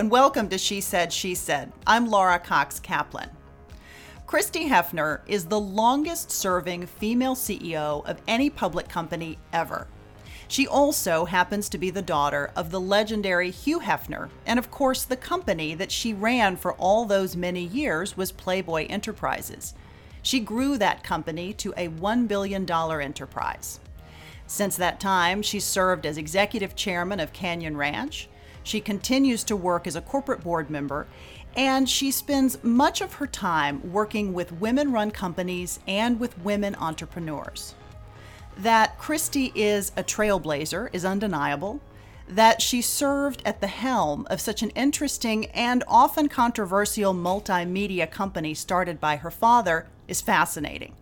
And welcome to She Said, She Said. I'm Laura Cox Kaplan. Christie Hefner is the longest serving female CEO of any public company ever. She also happens to be the daughter of the legendary Hugh Hefner, and of course, the company that she ran for all those many years was Playboy Enterprises. She grew that company to a $1 billion enterprise. Since that time, she served as executive chairman of Canyon Ranch. She continues to work as a corporate board member and she spends much of her time working with women run companies and with women entrepreneurs. That Christie is a trailblazer is undeniable. That she served at the helm of such an interesting and often controversial multimedia company started by her father is fascinating.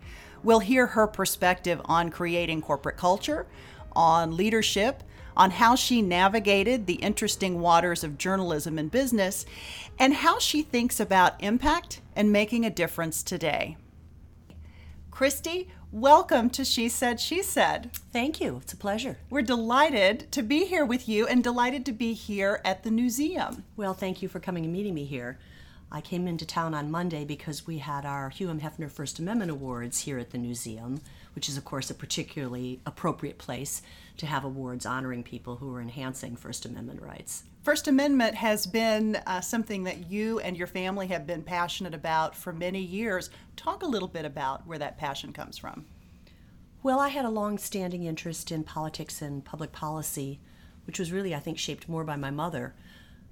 We'll hear her perspective on creating corporate culture, on leadership, on how she navigated the interesting waters of journalism and business, and how she thinks about impact and making a difference today. Christie, welcome to She Said, She Said. Thank you. It's a pleasure. We're delighted to be here with you and delighted to be here at the museum. Well, thank you for coming and meeting me here. I came into town on Monday because we had our Hugh M. Hefner First Amendment Awards here at the museum, which is, of course, a particularly appropriate place to have awards honoring people who are enhancing First Amendment rights. First Amendment has been uh, something that you and your family have been passionate about for many years. Talk a little bit about where that passion comes from. Well, I had a long standing interest in politics and public policy, which was really, I think, shaped more by my mother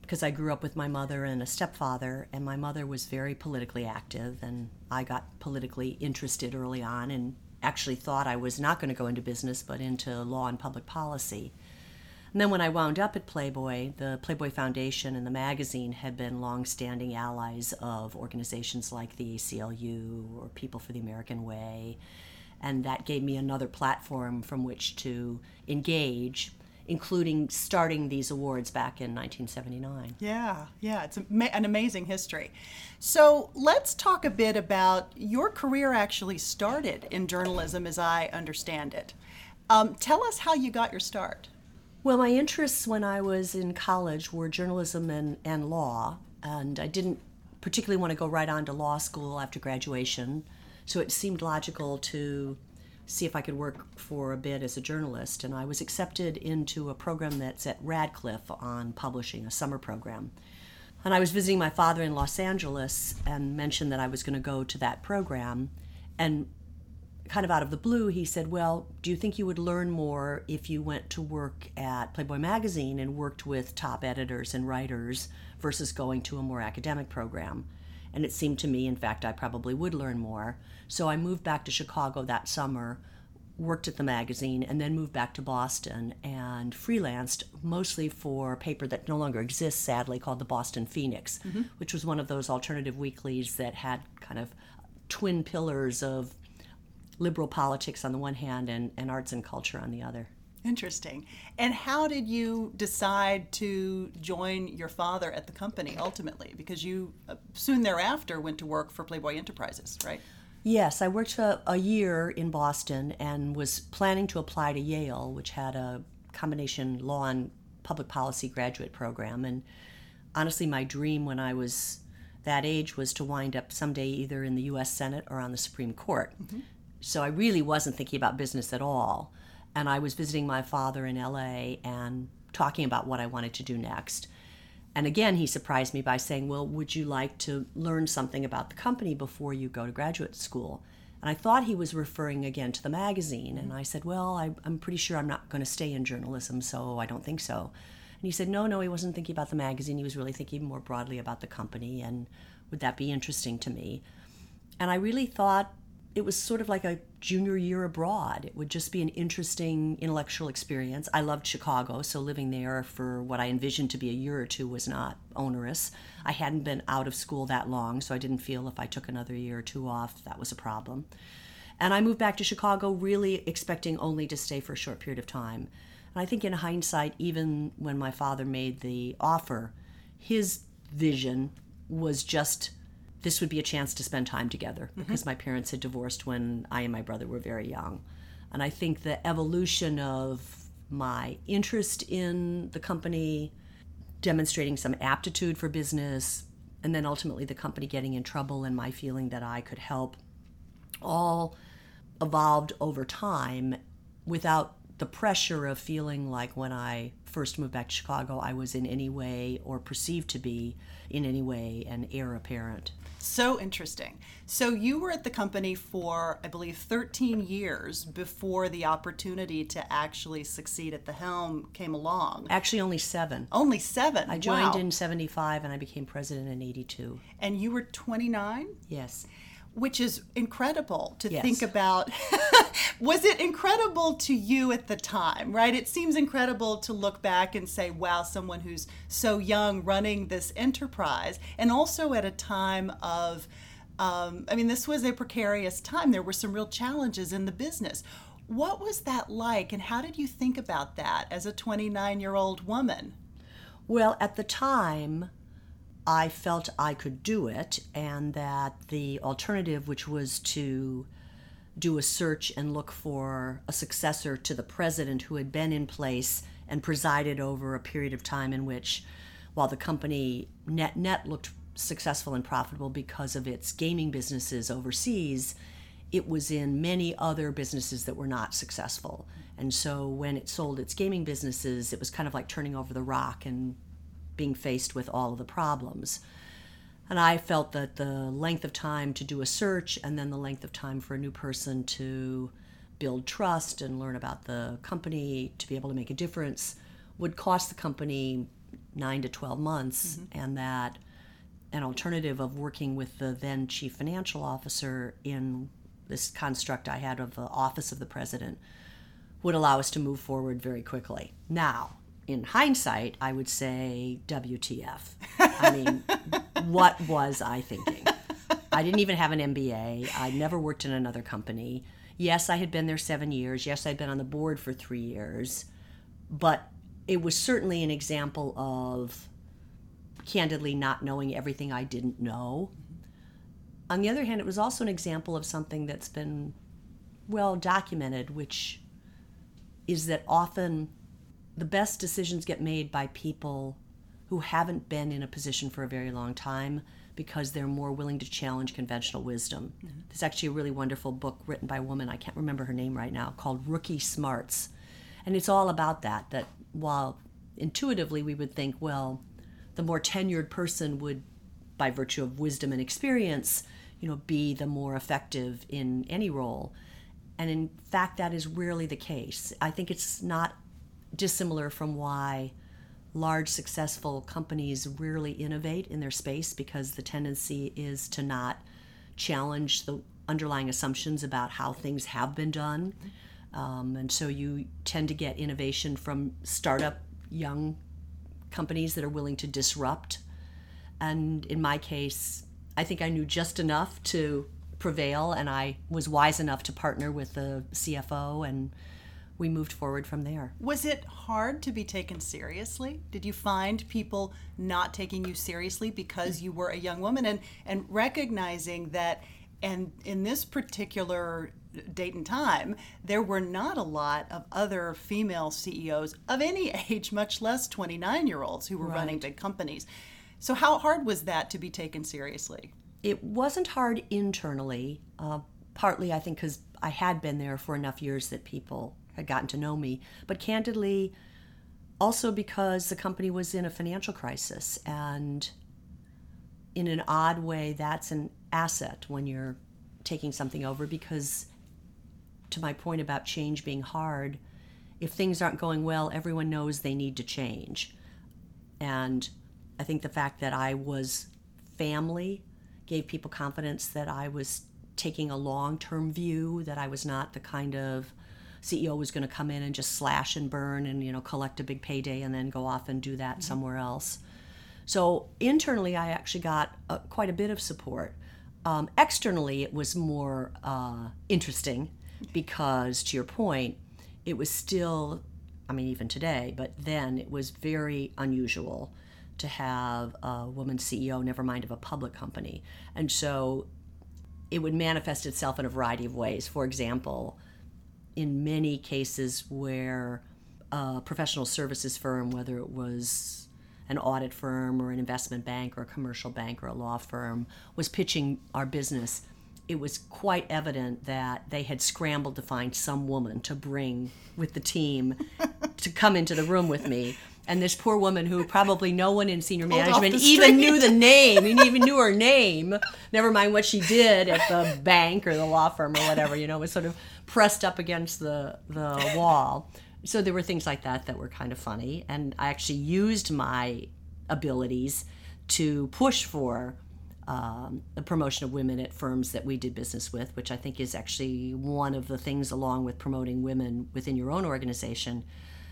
because I grew up with my mother and a stepfather, and my mother was very politically active, and I got politically interested early on and actually thought I was not going to go into business but into law and public policy. And then when I wound up at Playboy, the Playboy Foundation and the magazine had been long-standing allies of organizations like the ACLU or People for the American Way, and that gave me another platform from which to engage including starting these awards back in 1979. Yeah, yeah, it's an amazing history. So let's talk a bit about your career actually started in journalism as I understand it. Um, tell us how you got your start. Well, my interests when I was in college were journalism and, and law, and I didn't particularly want to go right on to law school after graduation, so it seemed logical to see if I could work for a bit as a journalist. And I was accepted into a program that's at Radcliffe on publishing, a summer program. And I was visiting my father in Los Angeles and mentioned that I was going to go to that program. And kind of out of the blue, he said, Well, do you think you would learn more if you went to work at Playboy Magazine and worked with top editors and writers versus going to a more academic program? And it seemed to me, in fact, I probably would learn more. So I moved back to Chicago that summer, worked at the magazine, and then moved back to Boston and freelanced mostly for a paper that no longer exists, sadly, called the Boston Phoenix, mm-hmm. which was one of those alternative weeklies that had kind of twin pillars of liberal politics on the one hand and, and arts and culture on the other. Interesting. And how did you decide to join your father at the company ultimately? Because you uh, soon thereafter went to work for Playboy Enterprises, right? Yes, I worked a, a year in Boston and was planning to apply to Yale, which had a combination law and public policy graduate program. And honestly, my dream when I was that age was to wind up someday either in the U.S. Senate or on the Supreme Court. Mm-hmm. So I really wasn't thinking about business at all and I was visiting my father in LA and talking about what I wanted to do next. And again, he surprised me by saying, Well, would you like to learn something about the company before you go to graduate school? And I thought he was referring again to the magazine. And I said, Well, I, am pretty sure I'm not going to stay in journalism, so I don't think so. And he said, No, no, he wasn't thinking about the magazine. He was really thinking more broadly about the company. And would that be interesting to me? And I really thought it was sort of like a junior year abroad. It would just be an interesting intellectual experience. I loved Chicago, so living there for what I envisioned to be a year or two was not onerous. I hadn't been out of school that long, so I didn't feel if I took another year or two off, that was a problem. And I moved back to Chicago really expecting only to stay for a short period of time. And I think in hindsight, even when my father made the offer, his vision was just this would be a chance to spend time together mm-hmm. because my parents had divorced when I and my brother were very young. And I think the evolution of my interest in the company, demonstrating some aptitude for business, and then ultimately the company getting in trouble and my feeling that I could help all evolved over time without the pressure of feeling like when I first moved back to Chicago, I was in any way or perceived to be in any way an heir apparent. So interesting. So you were at the company for, I believe, 13 years before the opportunity to actually succeed at the helm came along. Actually, only seven. Only seven. I joined wow. in 75 and I became president in 82. And you were 29? Yes which is incredible to yes. think about. was it incredible to you at the time, right? It seems incredible to look back and say, wow, someone who's so young running this enterprise, and also at a time of, um, I mean, this was a precarious time. There were some real challenges in the business. What was that like, and how did you think about that as a 29 year old woman? Well, at the time, I felt I could do it, and that the alternative, which was to do a search and look for a successor to the president who had been in place and presided over a period of time in which, while the company net net looked successful and profitable because of its gaming businesses overseas, it was in many other businesses that were not successful. And so when it sold its gaming businesses, it was kind of like turning over the rock and being faced with all of the problems. And I felt that the length of time to do a search and then the length of time for a new person to build trust and learn about the company to be able to make a difference would cost the company nine to 12 months, mm-hmm. and that an alternative of working with the then chief financial officer in this construct I had of the office of the president would allow us to move forward very quickly. Now, in hindsight, I would say WTF. I mean, what was I thinking? I didn't even have an MBA. I never worked in another company. Yes, I had been there seven years. Yes, I'd been on the board for three years. But it was certainly an example of candidly not knowing everything I didn't know. On the other hand, it was also an example of something that's been well documented, which is that often the best decisions get made by people who haven't been in a position for a very long time because they're more willing to challenge conventional wisdom. Mm-hmm. There's actually a really wonderful book written by a woman, I can't remember her name right now, called Rookie Smarts. And it's all about that, that while intuitively we would think, well, the more tenured person would, by virtue of wisdom and experience, you know, be the more effective in any role. And in fact, that is rarely the case. I think it's not dissimilar from why large successful companies rarely innovate in their space because the tendency is to not challenge the underlying assumptions about how things have been done. Um, and so you tend to get innovation from startup young companies that are willing to disrupt. And in my case, I think I knew just enough to prevail, and I was wise enough to partner with the CFO and we moved forward from there. Was it hard to be taken seriously? Did you find people not taking you seriously because you were a young woman and and recognizing that and in this particular date and time, there were not a lot of other female CEOs of any age, much less 29 year olds who were right. running big companies. So, how hard was that to be taken seriously? It wasn't hard internally, uh, partly, I think, because I had been there for enough years that people had gotten to know me, but candidly, also because the company was in a financial crisis. And in an odd way, that's an asset when you're taking something over because, to my point about change being hard, if things aren't going well, everyone knows they need to change. And I think the fact that I was family gave people confidence that I was taking a long term view, that I was not the kind of CEO was going to come in and just slash and burn and you know collect a big payday and then go off and do that mm-hmm. somewhere else. So internally, I actually got uh, quite a bit of support. Um, externally, it was more uh, interesting because, to your point, it was still, I mean, even today, but then it was very unusual to have a woman CEO, never mind of a public company. And so it would manifest itself in a variety of ways. For example, in many cases where a professional services firm, whether it was an audit firm or an investment bank or a commercial bank or a law firm was pitching our business, it was quite evident that they had scrambled to find some woman to bring with the team to come into the room with me. And this poor woman, who probably no one in senior management even knew the name, even knew her name, never mind what she did at the bank or the law firm or whatever, you know, was sort of pressed up against the, the wall. So there were things like that that were kind of funny. And I actually used my abilities to push for um, the promotion of women at firms that we did business with, which I think is actually one of the things, along with promoting women within your own organization,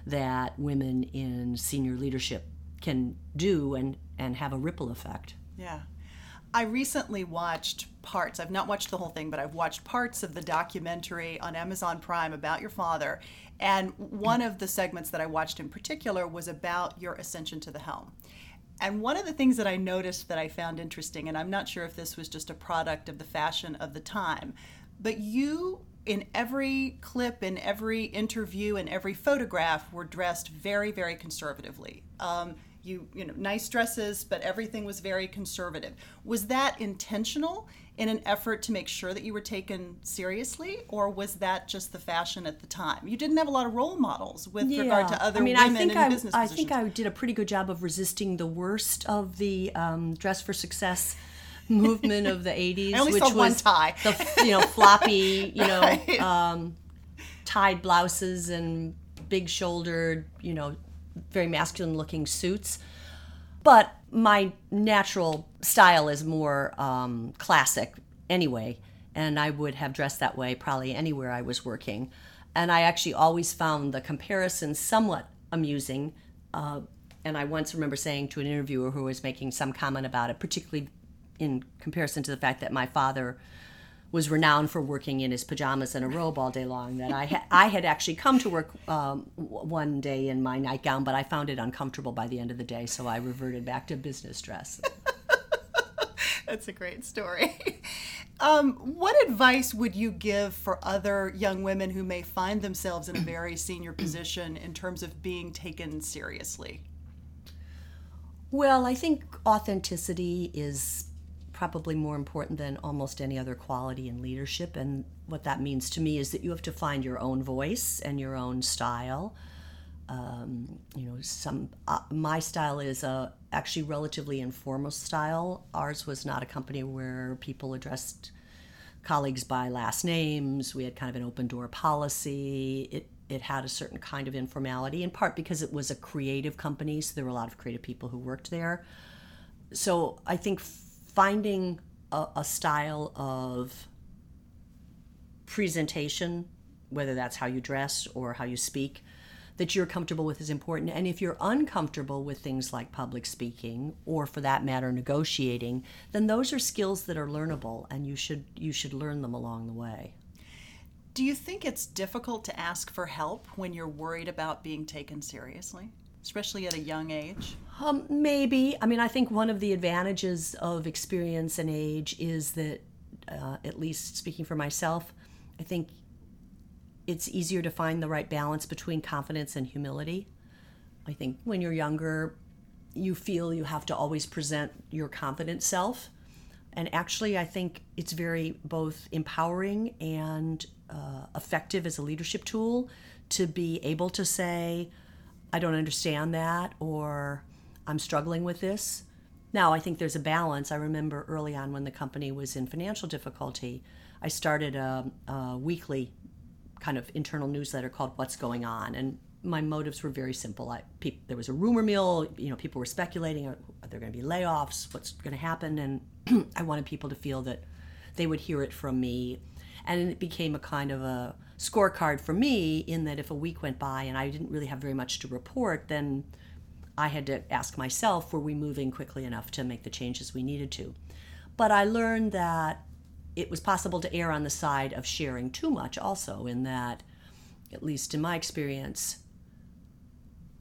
that women in senior leadership can do and, and have a ripple effect. Yeah. I recently watched parts. I've not watched the whole thing, but I've watched parts of the documentary on Amazon Prime about your father. And one of the segments that I watched in particular was about your ascension to the helm. And one of the things that I noticed that I found interesting, and I'm not sure if this was just a product of the fashion of the time, but you, in every clip, in every interview, in every photograph, were dressed very, very conservatively. Um, you, you know, nice dresses, but everything was very conservative. Was that intentional? in an effort to make sure that you were taken seriously, or was that just the fashion at the time? You didn't have a lot of role models with yeah. regard to other I mean, women I think in I, business. I think I did a pretty good job of resisting the worst of the um, dress for success movement of the 80s I only which was one tie. the you know floppy you know right. um, tied blouses and big shouldered you know very masculine looking suits but my natural style is more um, classic anyway, and I would have dressed that way probably anywhere I was working. And I actually always found the comparison somewhat amusing. Uh, and I once remember saying to an interviewer who was making some comment about it, particularly in comparison to the fact that my father was renowned for working in his pajamas and a robe all day long. That I ha- I had actually come to work um, one day in my nightgown, but I found it uncomfortable by the end of the day, so I reverted back to business dress. That's a great story. Um, what advice would you give for other young women who may find themselves in a very senior position in terms of being taken seriously? Well, I think authenticity is probably more important than almost any other quality in leadership. And what that means to me is that you have to find your own voice and your own style. Um, you know, some uh, my style is a actually relatively informal style. Ours was not a company where people addressed colleagues by last names. We had kind of an open door policy. It it had a certain kind of informality, in part because it was a creative company, so there were a lot of creative people who worked there. So I think finding a, a style of presentation, whether that's how you dress or how you speak, that you're comfortable with is important. And if you're uncomfortable with things like public speaking or for that matter negotiating, then those are skills that are learnable and you should you should learn them along the way. Do you think it's difficult to ask for help when you're worried about being taken seriously? Especially at a young age? Um, maybe. I mean, I think one of the advantages of experience and age is that, uh, at least speaking for myself, I think it's easier to find the right balance between confidence and humility. I think when you're younger, you feel you have to always present your confident self. And actually, I think it's very both empowering and uh, effective as a leadership tool to be able to say, I don't understand that, or I'm struggling with this. Now, I think there's a balance. I remember early on when the company was in financial difficulty, I started a, a weekly kind of internal newsletter called What's Going On. And my motives were very simple. I, pe- there was a rumor mill, you know, people were speculating are, are there going to be layoffs? What's going to happen? And I wanted people to feel that they would hear it from me. And it became a kind of a scorecard for me in that if a week went by and I didn't really have very much to report, then I had to ask myself, were we moving quickly enough to make the changes we needed to? But I learned that it was possible to err on the side of sharing too much also, in that, at least in my experience,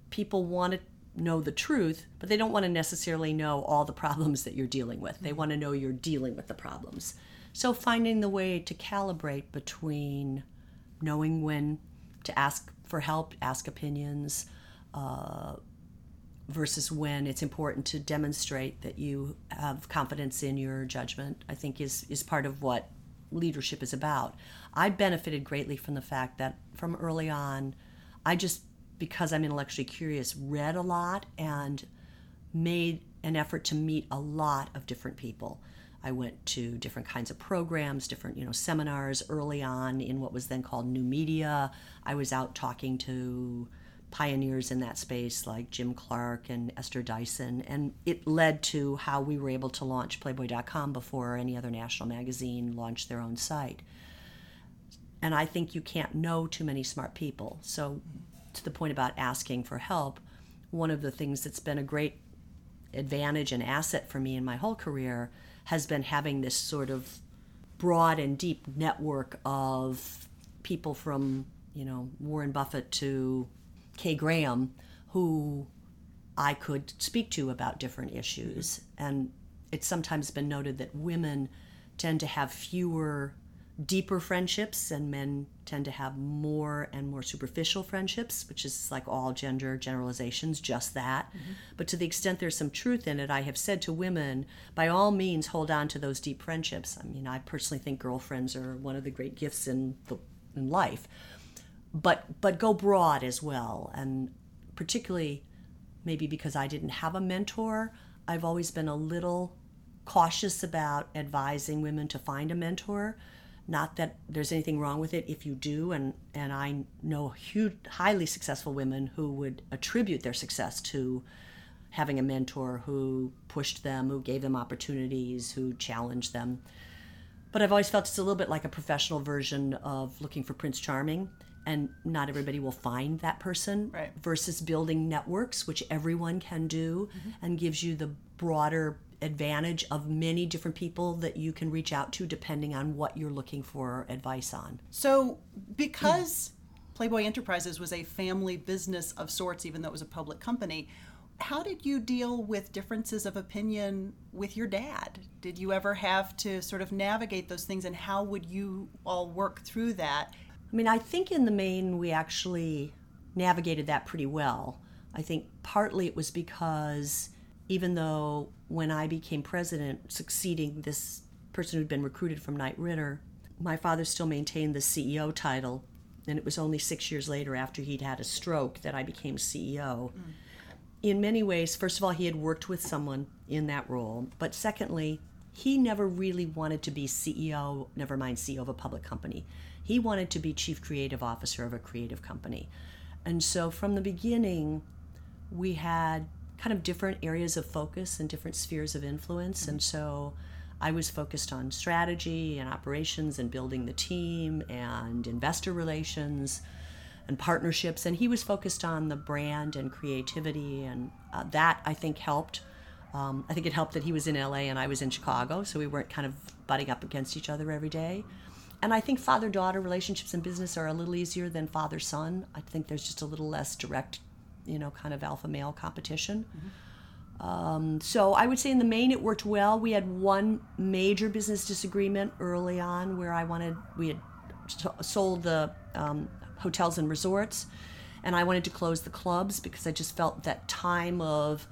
people want to know the truth, but they don't want to necessarily know all the problems that you're dealing with. They mm-hmm. want to know you're dealing with the problems. So finding the way to calibrate between knowing when to ask for help, ask opinions, uh, versus when it's important to demonstrate that you have confidence in your judgment, I think is, is part of what leadership is about. I benefited greatly from the fact that from early on, I just, because I'm intellectually curious, read a lot and made an effort to meet a lot of different people. I went to different kinds of programs, different you know seminars early on in what was then called new media. I was out talking to pioneers in that space like Jim Clark and Esther Dyson, and it led to how we were able to launch Playboy.com before any other national magazine launched their own site. And I think you can't know too many smart people. So, to the point about asking for help, one of the things that's been a great advantage and asset for me in my whole career has been having this sort of broad and deep network of people from, you know, Warren Buffett to Kay Graham who I could speak to about different issues. And it's sometimes been noted that women tend to have fewer deeper friendships and men tend to have more and more superficial friendships which is like all gender generalizations just that. Mm-hmm. but to the extent there's some truth in it i have said to women by all means hold on to those deep friendships. I mean i personally think girlfriends are one of the great gifts in the in life. But but go broad as well and particularly maybe because i didn't have a mentor i've always been a little cautious about advising women to find a mentor not that there's anything wrong with it if you do, and, and I know huge, highly successful women who would attribute their success to having a mentor who pushed them, who gave them opportunities, who challenged them. But I've always felt it's a little bit like a professional version of looking for Prince Charming, and not everybody will find that person. Right. Versus building networks, which everyone can do, mm-hmm. and gives you the broader advantage of many different people that you can reach out to depending on what you're looking for advice on. So, because Playboy Enterprises was a family business of sorts, even though it was a public company, how did you deal with differences of opinion with your dad? Did you ever have to sort of navigate those things, and how would you all work through that? I mean, I think in the main we actually navigated that pretty well. I think partly it was because even though when I became president, succeeding this person who'd been recruited from Knight Ridder, my father still maintained the CEO title. And it was only six years later, after he'd had a stroke, that I became CEO. Mm. In many ways, first of all, he had worked with someone in that role. But secondly, he never really wanted to be CEO, never mind CEO of a public company. He wanted to be chief creative officer of a creative company. And so from the beginning, we had kind of different areas of focus and different spheres of influence. Mm-hmm. And so I was focused on strategy and operations and building the team and investor relations and partnerships. And he was focused on the brand and creativity. And uh, that, I think, helped. Um, I think it helped that he was in LA and I was in Chicago, so we weren't kind of butting up against each other every day. And I think father daughter relationships in business are a little easier than father son. I think there's just a little less direct you know, kind of alpha male competition. Mm-hmm. Um, so I would say in the main it worked well. We had one major business disagreement early on where I wanted, we had sold the um, hotels and resorts, and I wanted to close the clubs because I just felt that time of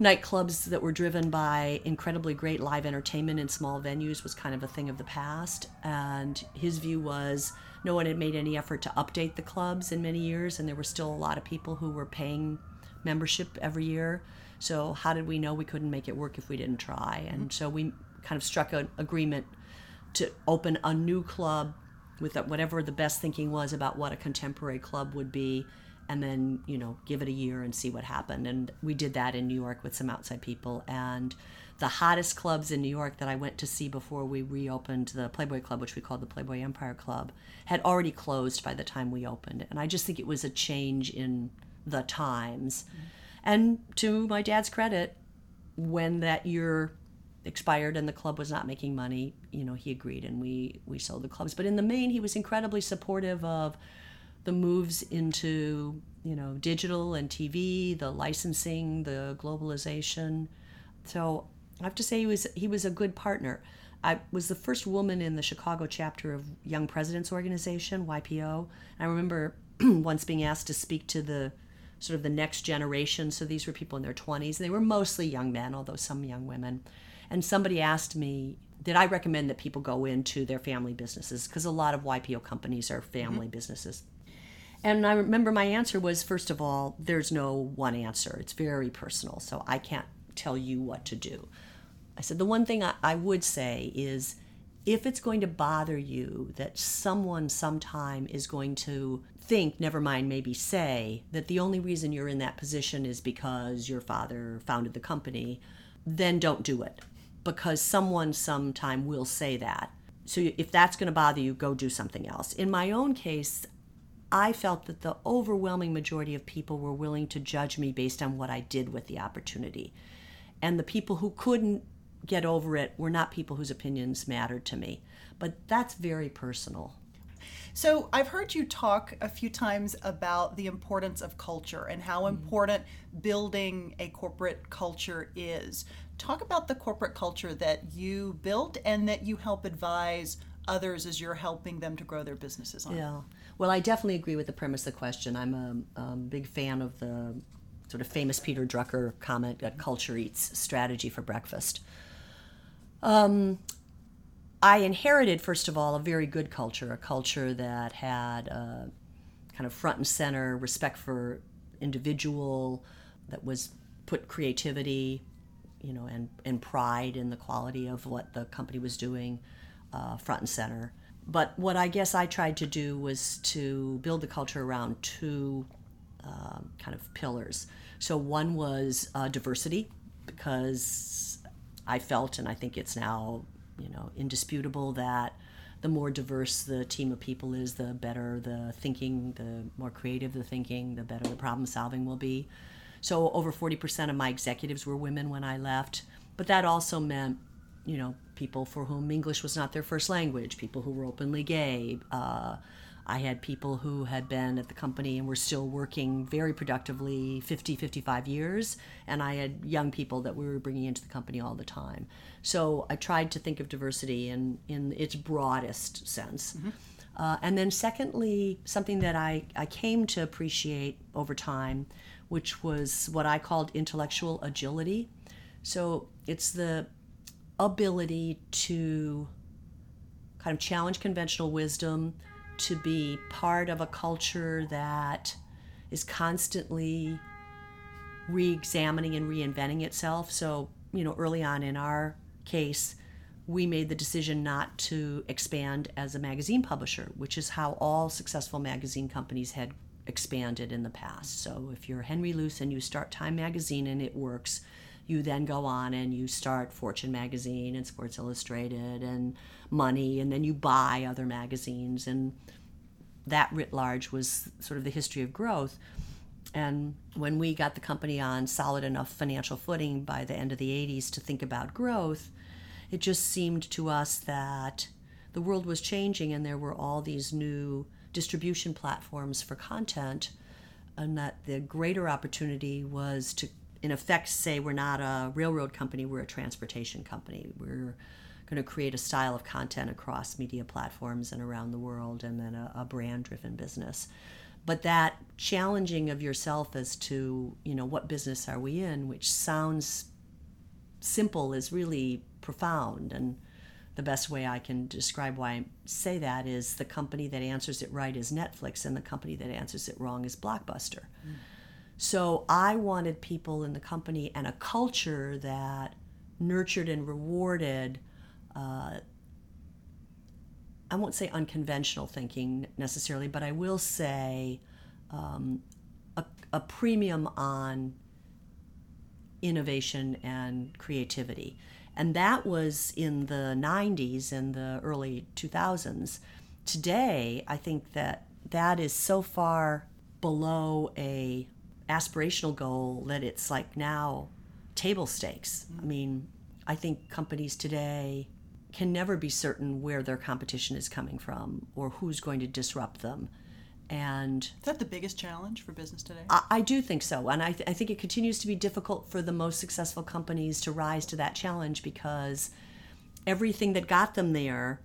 nightclubs that were driven by incredibly great live entertainment in small venues was kind of a thing of the past. And his view was no one had made any effort to update the clubs in many years, and there were still a lot of people who were paying membership every year. So how did we know we couldn't make it work if we didn't try? And mm-hmm. so we kind of struck an agreement to open a new club with whatever the best thinking was about what a contemporary club would be and then you know give it a year and see what happened and we did that in new york with some outside people and the hottest clubs in new york that i went to see before we reopened the playboy club which we called the playboy empire club had already closed by the time we opened and i just think it was a change in the times mm-hmm. and to my dad's credit when that year expired and the club was not making money you know he agreed and we we sold the clubs but in the main he was incredibly supportive of the moves into you know digital and TV, the licensing, the globalization. So I have to say he was he was a good partner. I was the first woman in the Chicago chapter of Young Presidents Organization (YPO). I remember once being asked to speak to the sort of the next generation. So these were people in their 20s. They were mostly young men, although some young women. And somebody asked me, did I recommend that people go into their family businesses? Because a lot of YPO companies are family mm-hmm. businesses. And I remember my answer was first of all, there's no one answer. It's very personal. So I can't tell you what to do. I said, the one thing I, I would say is if it's going to bother you that someone sometime is going to think, never mind, maybe say, that the only reason you're in that position is because your father founded the company, then don't do it. Because someone sometime will say that. So if that's going to bother you, go do something else. In my own case, I felt that the overwhelming majority of people were willing to judge me based on what I did with the opportunity. And the people who couldn't get over it were not people whose opinions mattered to me. But that's very personal. So, I've heard you talk a few times about the importance of culture and how mm-hmm. important building a corporate culture is. Talk about the corporate culture that you built and that you help advise others as you're helping them to grow their businesses on. Yeah. Well, I definitely agree with the premise of the question. I'm a, a big fan of the sort of famous Peter Drucker comment that culture eats strategy for breakfast. Um, I inherited, first of all, a very good culture, a culture that had a kind of front and center respect for individual, that was put creativity, you know, and, and pride in the quality of what the company was doing uh, front and center. But what I guess I tried to do was to build the culture around two uh, kind of pillars. So one was uh, diversity, because I felt, and I think it's now, you know, indisputable that the more diverse the team of people is, the better the thinking, the more creative the thinking, the better the problem solving will be. So over 40% of my executives were women when I left, but that also meant, you know, people for whom English was not their first language, people who were openly gay, uh, I had people who had been at the company and were still working very productively 50, 55 years. And I had young people that we were bringing into the company all the time. So I tried to think of diversity in, in its broadest sense. Mm-hmm. Uh, and then, secondly, something that I, I came to appreciate over time, which was what I called intellectual agility. So it's the ability to kind of challenge conventional wisdom to be part of a culture that is constantly re examining and reinventing itself. So, you know, early on in our case, we made the decision not to expand as a magazine publisher, which is how all successful magazine companies had expanded in the past. So, if you're Henry Luce and you start Time Magazine and it works, you then go on and you start Fortune magazine and Sports Illustrated and Money, and then you buy other magazines, and that writ large was sort of the history of growth. And when we got the company on solid enough financial footing by the end of the 80s to think about growth, it just seemed to us that the world was changing and there were all these new distribution platforms for content, and that the greater opportunity was to in effect say we're not a railroad company, we're a transportation company. We're going to create a style of content across media platforms and around the world, and then a, a brand driven business. But that challenging of yourself as to, you know, what business are we in, which sounds simple, is really profound. And the best way I can describe why I say that is the company that answers it right is Netflix, and the company that answers it wrong is Blockbuster. Mm. So I wanted people in the company and a culture that nurtured and rewarded. Uh, I won't say unconventional thinking necessarily, but I will say um, a, a premium on innovation and creativity. And that was in the 90s and the early 2000s. Today, I think that that is so far below a aspirational goal that it's like now table stakes. I mm-hmm. mean, I think companies today can never be certain where their competition is coming from or who's going to disrupt them. And is that the biggest challenge for business today? I, I do think so. And I, th- I think it continues to be difficult for the most successful companies to rise to that challenge because everything that got them there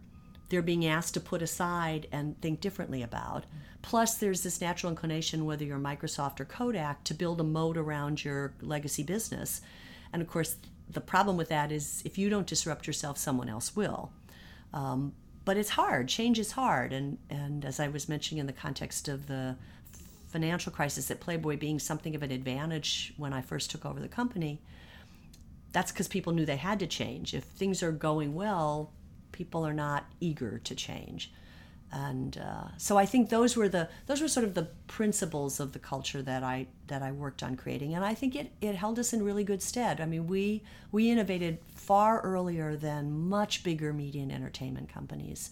they're being asked to put aside and think differently about. Plus, there's this natural inclination, whether you're Microsoft or Kodak, to build a moat around your legacy business. And of course, the problem with that is if you don't disrupt yourself, someone else will. Um, but it's hard. Change is hard. And, and as I was mentioning in the context of the financial crisis at Playboy being something of an advantage when I first took over the company, that's because people knew they had to change. If things are going well, people are not eager to change and uh, so I think those were the those were sort of the principles of the culture that I that I worked on creating, and I think it, it held us in really good stead. I mean, we we innovated far earlier than much bigger media and entertainment companies.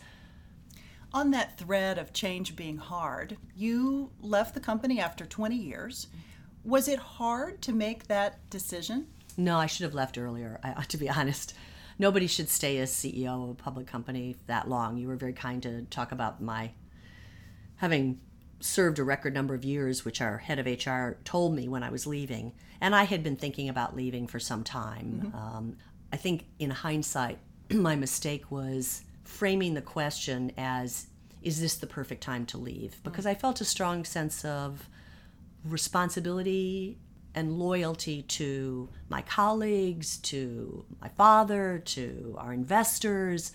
On that thread of change being hard, you left the company after 20 years. Was it hard to make that decision? No, I should have left earlier. I, ought to be honest nobody should stay as CEO of a public company that long. You were very kind to talk about my having served a record number of years, which our head of HR told me when I was leaving. And I had been thinking about leaving for some time. Mm-hmm. Um, I think in hindsight, my mistake was framing the question as is this the perfect time to leave? Mm. Because I felt a strong sense of responsibility and loyalty to my colleagues, to my father, to our investors.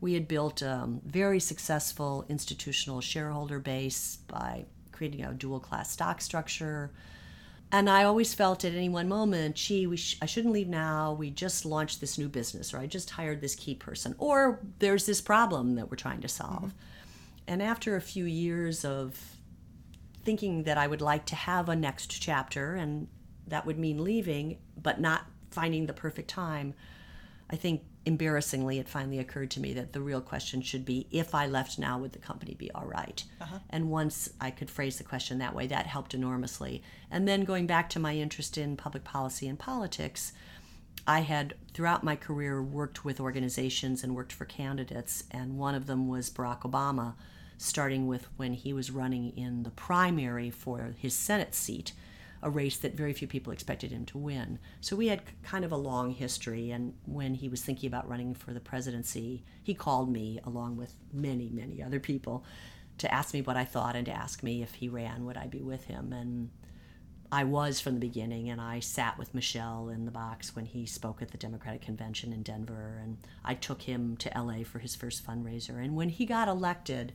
We had built a very successful institutional shareholder base by creating a dual class stock structure. And I always felt at any one moment, gee, we sh- I shouldn't leave now. We just launched this new business, or I just hired this key person, or there's this problem that we're trying to solve. Mm-hmm. And after a few years of thinking that I would like to have a next chapter and that would mean leaving, but not finding the perfect time. I think embarrassingly, it finally occurred to me that the real question should be if I left now, would the company be all right? uh-huh. And once I could phrase the question that way, that helped enormously. And then going back to my interest in public policy and politics, I had throughout my career worked with organizations and worked for candidates, and one of them was Barack Obama, starting with when he was running in the primary for his Senate seat a race that very few people expected him to win. So we had kind of a long history. And when he was thinking about running for the presidency, he called me along with many, many other people to ask me what I thought and to ask me if he ran, would I be with him? And I was from the beginning, and I sat with Michelle in the box when he spoke at the Democratic Convention in Denver, and I took him to LA for his first fundraiser. And when he got elected,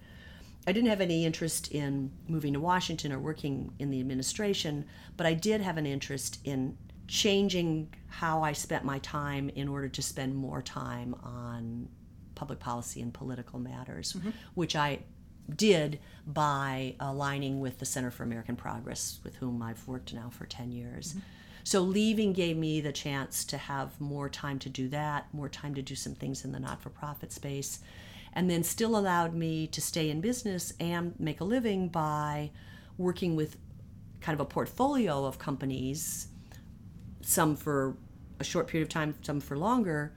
I didn't have any interest in moving to Washington or working in the administration, but I did have an interest in changing how I spent my time in order to spend more time on public policy and political matters, mm-hmm. which I did by aligning with the Center for American Progress, with whom I've worked now for 10 years. Mm-hmm. So leaving gave me the chance to have more time to do that, more time to do some things in the not for profit space and then still allowed me to stay in business and make a living by working with kind of a portfolio of companies, some for a short period of time, some for longer,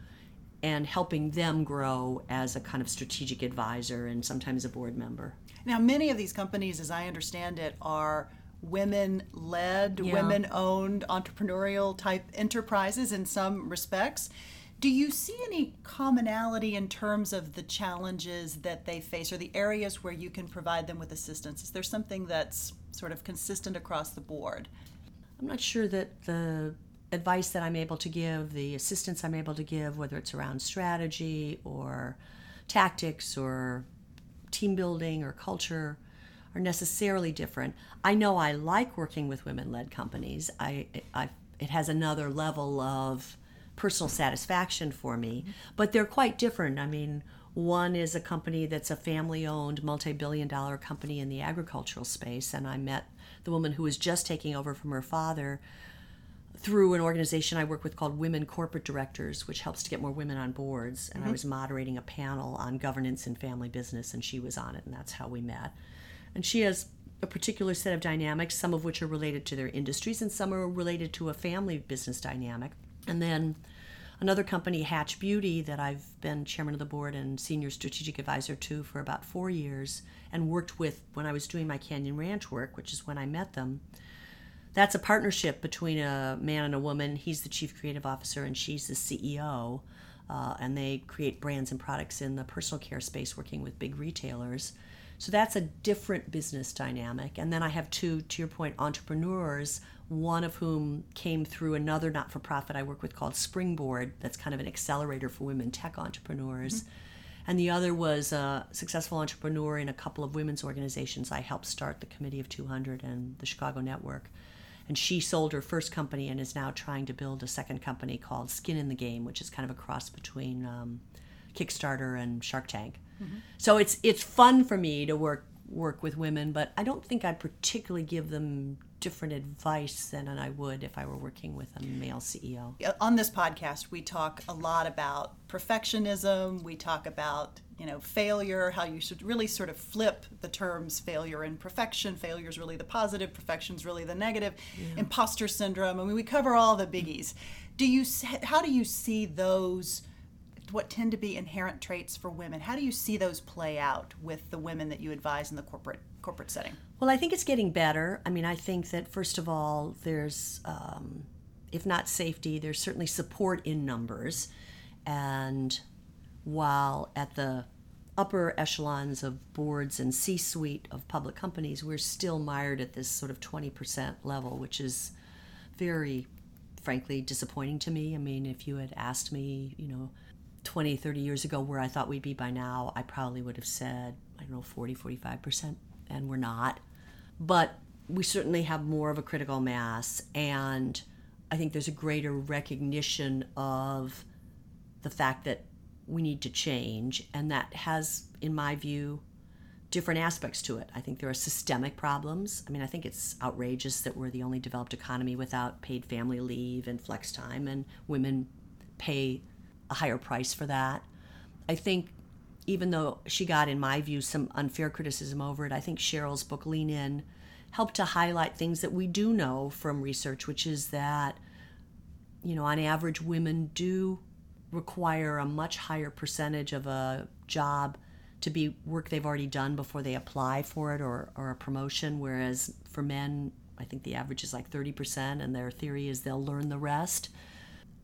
and helping them grow as a kind of strategic advisor and sometimes a board member. Now, many of these companies, as I understand it, are women led, yeah. women owned entrepreneurial type enterprises in some respects. Do you see any commonality in terms of the challenges that they face or the areas where you can provide them with assistance? Is there something that's sort of consistent across the board? I'm not sure that the advice that I'm able to give, the assistance I'm able to give, whether it's around strategy or tactics or team building or culture, are necessarily different. I know I like working with women led companies. I, I, it has another level of personal satisfaction for me. But they're quite different. I mean, one is a company that's a family owned, multi billion dollar company in the agricultural space. And I met the woman who was just taking over from her father through an organization I work with called Women Corporate Directors, which helps to get more women on boards. And mm-hmm. I was moderating a panel on governance and family business, and she was on it, and that's how we met. And she has a particular set of dynamics, some of which are related to their industries, and some are related to a family business dynamic. And then another company, Hatch Beauty, that I've been chairman of the board and senior strategic advisor to for about four years and worked with when I was doing my Canyon Ranch work, which is when I met them. That's a partnership between a man and a woman. He's the chief creative officer and she's the CEO. uh, and they create brands and products in the personal care space, working with big retailers. So that's a different business dynamic. And then I have two, to your point, entrepreneurs, one of whom came through another not for profit I work with called Springboard, that's kind of an accelerator for women tech entrepreneurs. Mm-hmm. And the other was a successful entrepreneur in a couple of women's organizations. I helped start the Committee of 200 and the Chicago Network. And she sold her first company and is now trying to build a second company called Skin in the Game, which is kind of a cross between um, Kickstarter and Shark Tank. Mm-hmm. So it's it's fun for me to work work with women, but I don't think I particularly give them different advice than I would if I were working with a male CEO. On this podcast, we talk a lot about perfectionism. We talk about you know failure, how you should really sort of flip the terms failure and perfection. Failure is really the positive, perfection is really the negative. Yeah. Imposter syndrome. I mean, we cover all the biggies. Do you how do you see those? what tend to be inherent traits for women. How do you see those play out with the women that you advise in the corporate corporate setting? Well, I think it's getting better. I mean, I think that first of all, there's um, if not safety, there's certainly support in numbers, and while at the upper echelons of boards and C-suite of public companies, we're still mired at this sort of 20% level, which is very frankly disappointing to me. I mean, if you had asked me, you know, 20, 30 years ago where I thought we'd be by now, I probably would have said, I don't know, 40, 45%, and we're not. But we certainly have more of a critical mass, and I think there's a greater recognition of the fact that we need to change, and that has, in my view, different aspects to it. I think there are systemic problems. I mean, I think it's outrageous that we're the only developed economy without paid family leave and flex time, and women pay a higher price for that. I think even though she got, in my view, some unfair criticism over it, I think Sheryl's book Lean In helped to highlight things that we do know from research, which is that, you know, on average, women do require a much higher percentage of a job to be work they've already done before they apply for it or, or a promotion, whereas for men, I think the average is like 30%, and their theory is they'll learn the rest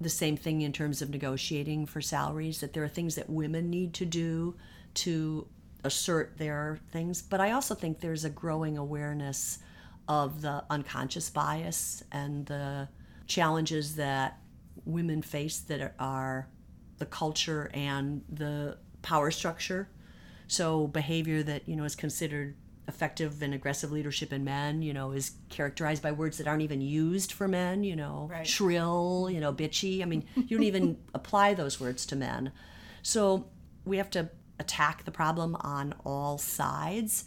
the same thing in terms of negotiating for salaries, that there are things that women need to do to assert their things. But I also think there's a growing awareness of the unconscious bias and the challenges that women face that are the culture and the power structure. So behavior that, you know, is considered effective and aggressive leadership in men, you know, is characterized by words that aren't even used for men, you know, right. shrill, you know, bitchy. I mean, you don't even apply those words to men. So we have to attack the problem on all sides.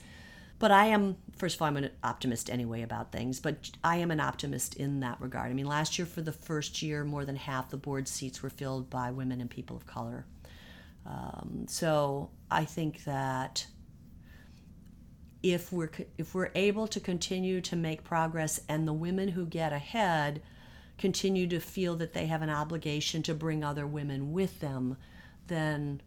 But I am, first of all, I'm an optimist anyway about things, but I am an optimist in that regard. I mean, last year, for the first year, more than half the board seats were filled by women and people of color. Um, so I think that if we're if we're able to continue to make progress and the women who get ahead continue to feel that they have an obligation to bring other women with them then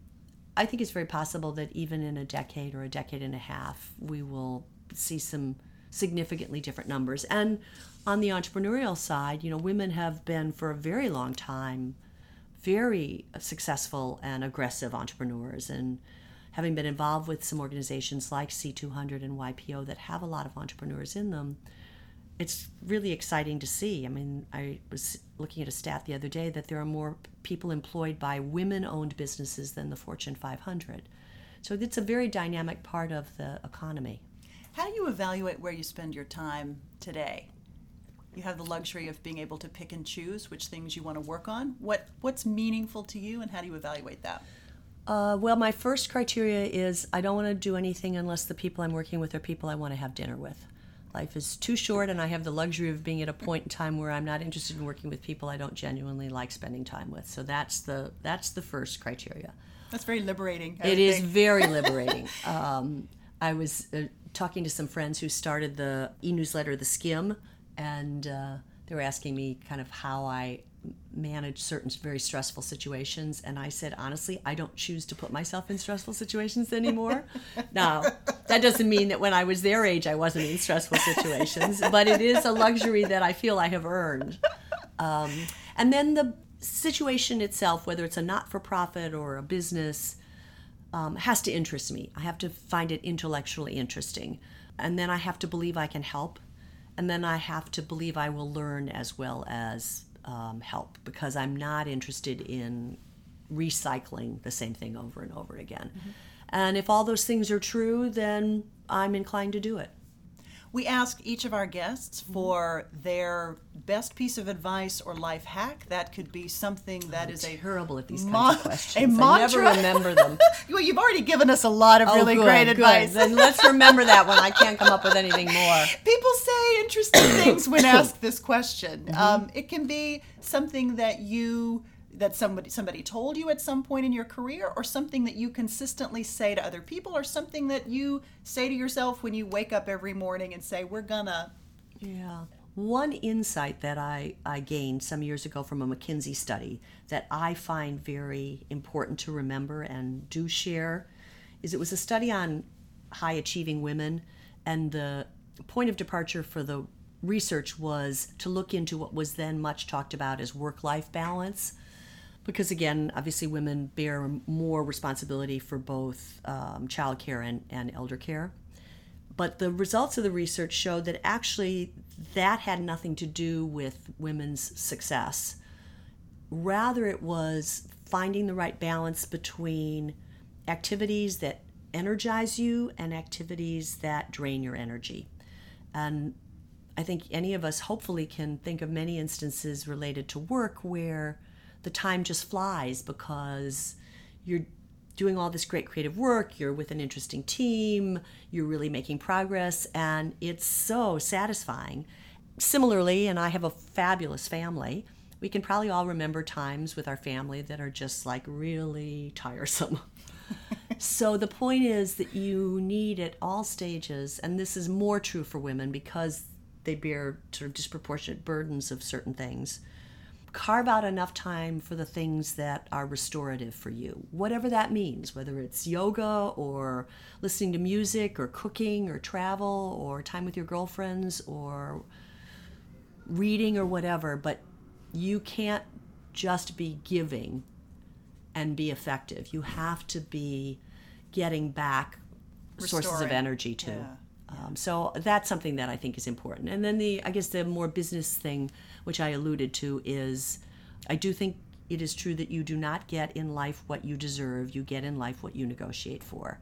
i think it's very possible that even in a decade or a decade and a half we will see some significantly different numbers. And on the entrepreneurial side you know women have been for a very long time very successful and aggressive entrepreneurs. And having been involved with some organizations like C200 and YPO that have a lot of entrepreneurs in them, it's really exciting to see. I mean, I was looking at a stat the other day that there are more people employed by women owned businesses than the Fortune 500. So it's a very dynamic part of the economy. How do you evaluate where you spend your time today? You have the luxury of being able to pick and choose which things you want to work on. What what's meaningful to you and how do you evaluate that? Uh, well, my first criteria is I don't want to do anything unless the people I'm working with are people I want to have dinner with. Life is too short, and I have the luxury of being at a point in time where I'm not interested in working with people I don't genuinely like spending time with. So that's the that's the first criteria. That's very liberating. I it is very liberating. um, I was uh, talking to some friends who started the e-newsletter, The Skimm, and uh, they were asking me kind of how I manage certain very stressful situations and i said honestly i don't choose to put myself in stressful situations anymore now that doesn't mean that when i was their age i wasn't in stressful situations but it is a luxury that i feel i have earned um, and then the situation itself, whether it's a not for profit or a business, um, has to interest me. I have to find it intellectually interesting. And then I have to believe I can help. And then I have to believe I will learn as well as um, help because I'm not interested in recycling the same thing over and over again. Mm-hmm. And if all those things are true, then I'm inclined to do it. We ask each of our guests mm-hmm. for their best piece of advice or life hack. That could be something that I'm is a terrible at these kinds of questions. A mantra. I never remember them. well, you've already given us a lot of oh, really good, great advice. Good. Then let's remember that when I can't come up with anything more. People say interesting things when asked this question. Mm-hmm. Um, it can be something that you that somebody somebody told you at some point in your career or something that you consistently say to other people or something that you say to yourself when you wake up every morning and say we're gonna yeah. One insight that I, I gained some years ago from a McKinsey study that I find very important to remember and do share is it was a study on high achieving women, and the point of departure for the research was to look into what was then much talked about as work life balance because again, obviously, women bear more responsibility for both um, childcare and, and elder care. But the results of the research showed that actually that had nothing to do with women's success. Rather, it was finding the right balance between activities that energize you and activities that drain your energy. And I think any of us hopefully can think of many instances related to work where the time just flies because you're doing all this great creative work, you're with an interesting team, you're really making progress, and it's so satisfying. Similarly, and I have a fabulous family, we can probably all remember times with our family that are just like really tiresome. so the point is that you need at all stages, and this is more true for women because they bear sort of disproportionate burdens of certain things carve out enough time for the things that are restorative for you, whatever that means, whether it's yoga or listening to music or cooking or travel or time with your girlfriends or reading or whatever. But you can't just be giving and be effective. You have to be getting back Restoring. sources of energy too. Yeah. Um, so that's something that I think is important. And then the, I guess, the more business thing, which I alluded to, is I do think it is true that you do not get in life what you deserve. You get in life what you negotiate for.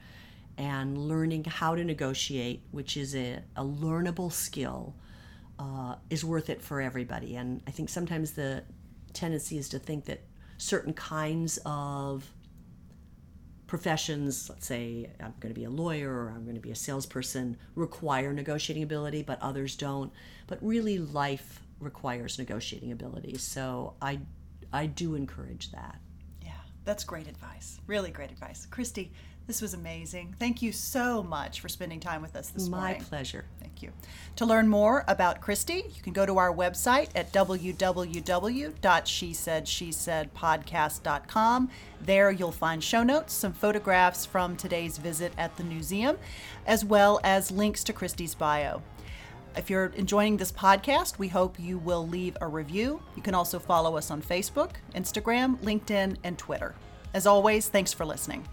And learning how to negotiate, which is a, a learnable skill, uh, is worth it for everybody. And I think sometimes the tendency is to think that certain kinds of professions, let's say I'm going to be a lawyer or I'm going to be a salesperson, require negotiating ability, but others don't. But really, life requires negotiating ability. So I, I do encourage that. Yeah, that's great advice. Really great advice. Christie, this was amazing. Thank you so much for spending time with us this My morning. My pleasure. Thank you. To learn more about Christie, you can go to our website at www.shesaidshesaidpodcast.com. There you'll find show notes, some photographs from today's visit at the museum, as well as links to Christie's bio. If you're enjoying this podcast, we hope you will leave a review. You can also follow us on Facebook, Instagram, LinkedIn, and Twitter. As always, thanks for listening.